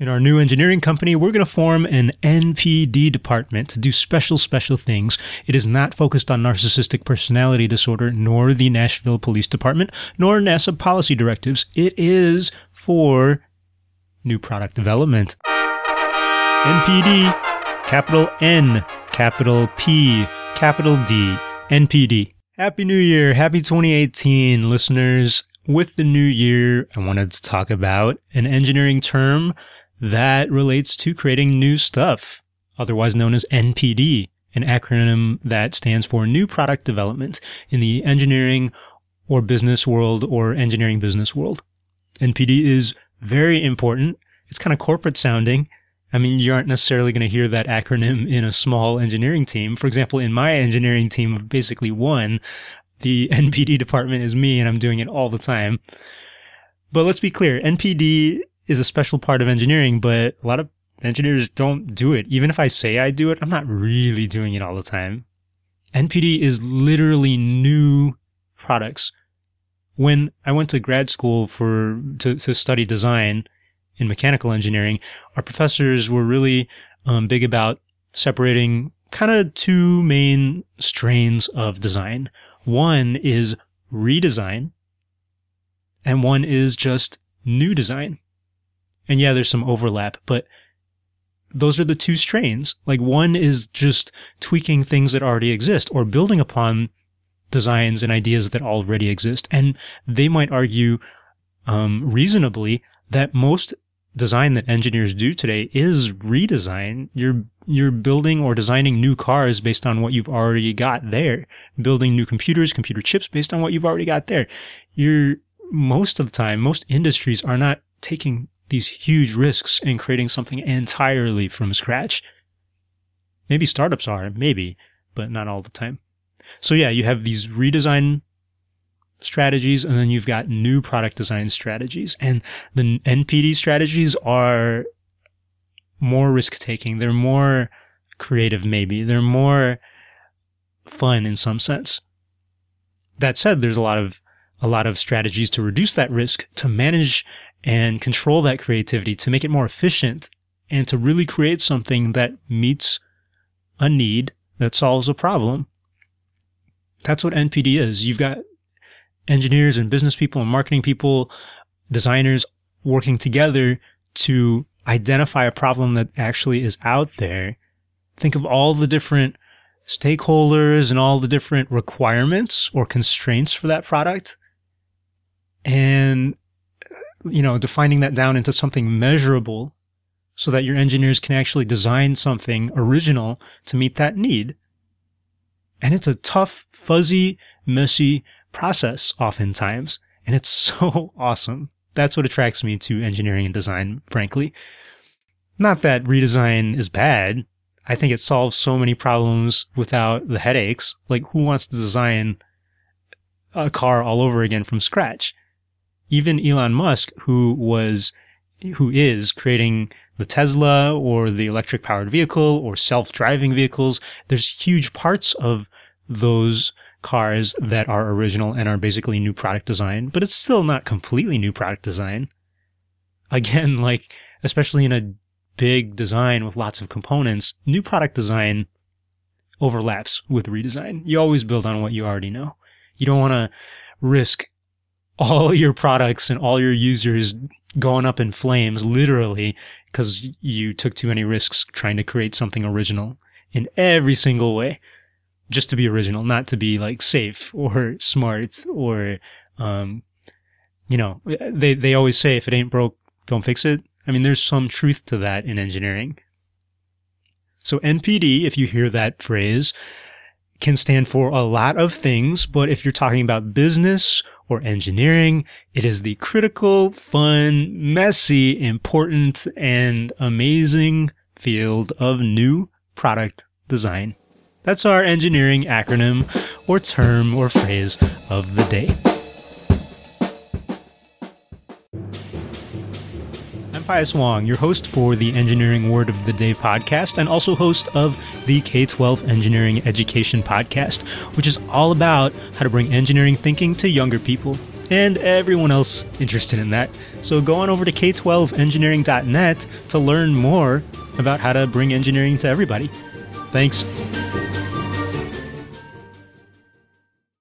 In our new engineering company, we're going to form an NPD department to do special, special things. It is not focused on narcissistic personality disorder, nor the Nashville Police Department, nor NASA policy directives. It is for new product development. NPD, capital N, capital P, capital D, NPD. Happy New Year. Happy 2018, listeners. With the new year, I wanted to talk about an engineering term that relates to creating new stuff, otherwise known as NPD, an acronym that stands for New Product Development in the engineering or business world or engineering business world. NPD is very important. It's kind of corporate sounding. I mean, you aren't necessarily going to hear that acronym in a small engineering team. For example, in my engineering team of basically one, the NPD department is me and I'm doing it all the time. But let's be clear, NPD is a special part of engineering, but a lot of engineers don't do it. Even if I say I do it, I'm not really doing it all the time. NPD is literally new products. When I went to grad school for to, to study design in mechanical engineering, our professors were really um, big about separating kind of two main strains of design. One is redesign, and one is just new design. And yeah, there's some overlap, but those are the two strains. Like one is just tweaking things that already exist or building upon designs and ideas that already exist. And they might argue, um, reasonably that most design that engineers do today is redesign. You're, you're building or designing new cars based on what you've already got there, building new computers, computer chips based on what you've already got there. You're most of the time, most industries are not taking these huge risks in creating something entirely from scratch. Maybe startups are, maybe, but not all the time. So yeah, you have these redesign strategies and then you've got new product design strategies and the NPD strategies are more risk taking. They're more creative, maybe. They're more fun in some sense. That said, there's a lot of a lot of strategies to reduce that risk, to manage and control that creativity to make it more efficient and to really create something that meets a need that solves a problem. That's what NPD is. You've got engineers and business people and marketing people, designers working together to identify a problem that actually is out there. Think of all the different stakeholders and all the different requirements or constraints for that product and you know, defining that down into something measurable so that your engineers can actually design something original to meet that need. And it's a tough, fuzzy, messy process oftentimes. And it's so awesome. That's what attracts me to engineering and design, frankly. Not that redesign is bad. I think it solves so many problems without the headaches. Like, who wants to design a car all over again from scratch? Even Elon Musk, who was, who is creating the Tesla or the electric powered vehicle or self driving vehicles, there's huge parts of those cars that are original and are basically new product design, but it's still not completely new product design. Again, like, especially in a big design with lots of components, new product design overlaps with redesign. You always build on what you already know. You don't want to risk all your products and all your users going up in flames, literally, because you took too many risks trying to create something original in every single way. Just to be original, not to be like safe or smart or, um, you know, they, they always say if it ain't broke, don't fix it. I mean, there's some truth to that in engineering. So NPD, if you hear that phrase, can stand for a lot of things, but if you're talking about business or engineering, it is the critical, fun, messy, important, and amazing field of new product design. That's our engineering acronym or term or phrase of the day. Pius Wong, your host for the Engineering Word of the Day podcast, and also host of the K 12 Engineering Education podcast, which is all about how to bring engineering thinking to younger people. and everyone else interested in that. So go on over to k12engineering.net to learn more about how to bring engineering to everybody. Thanks.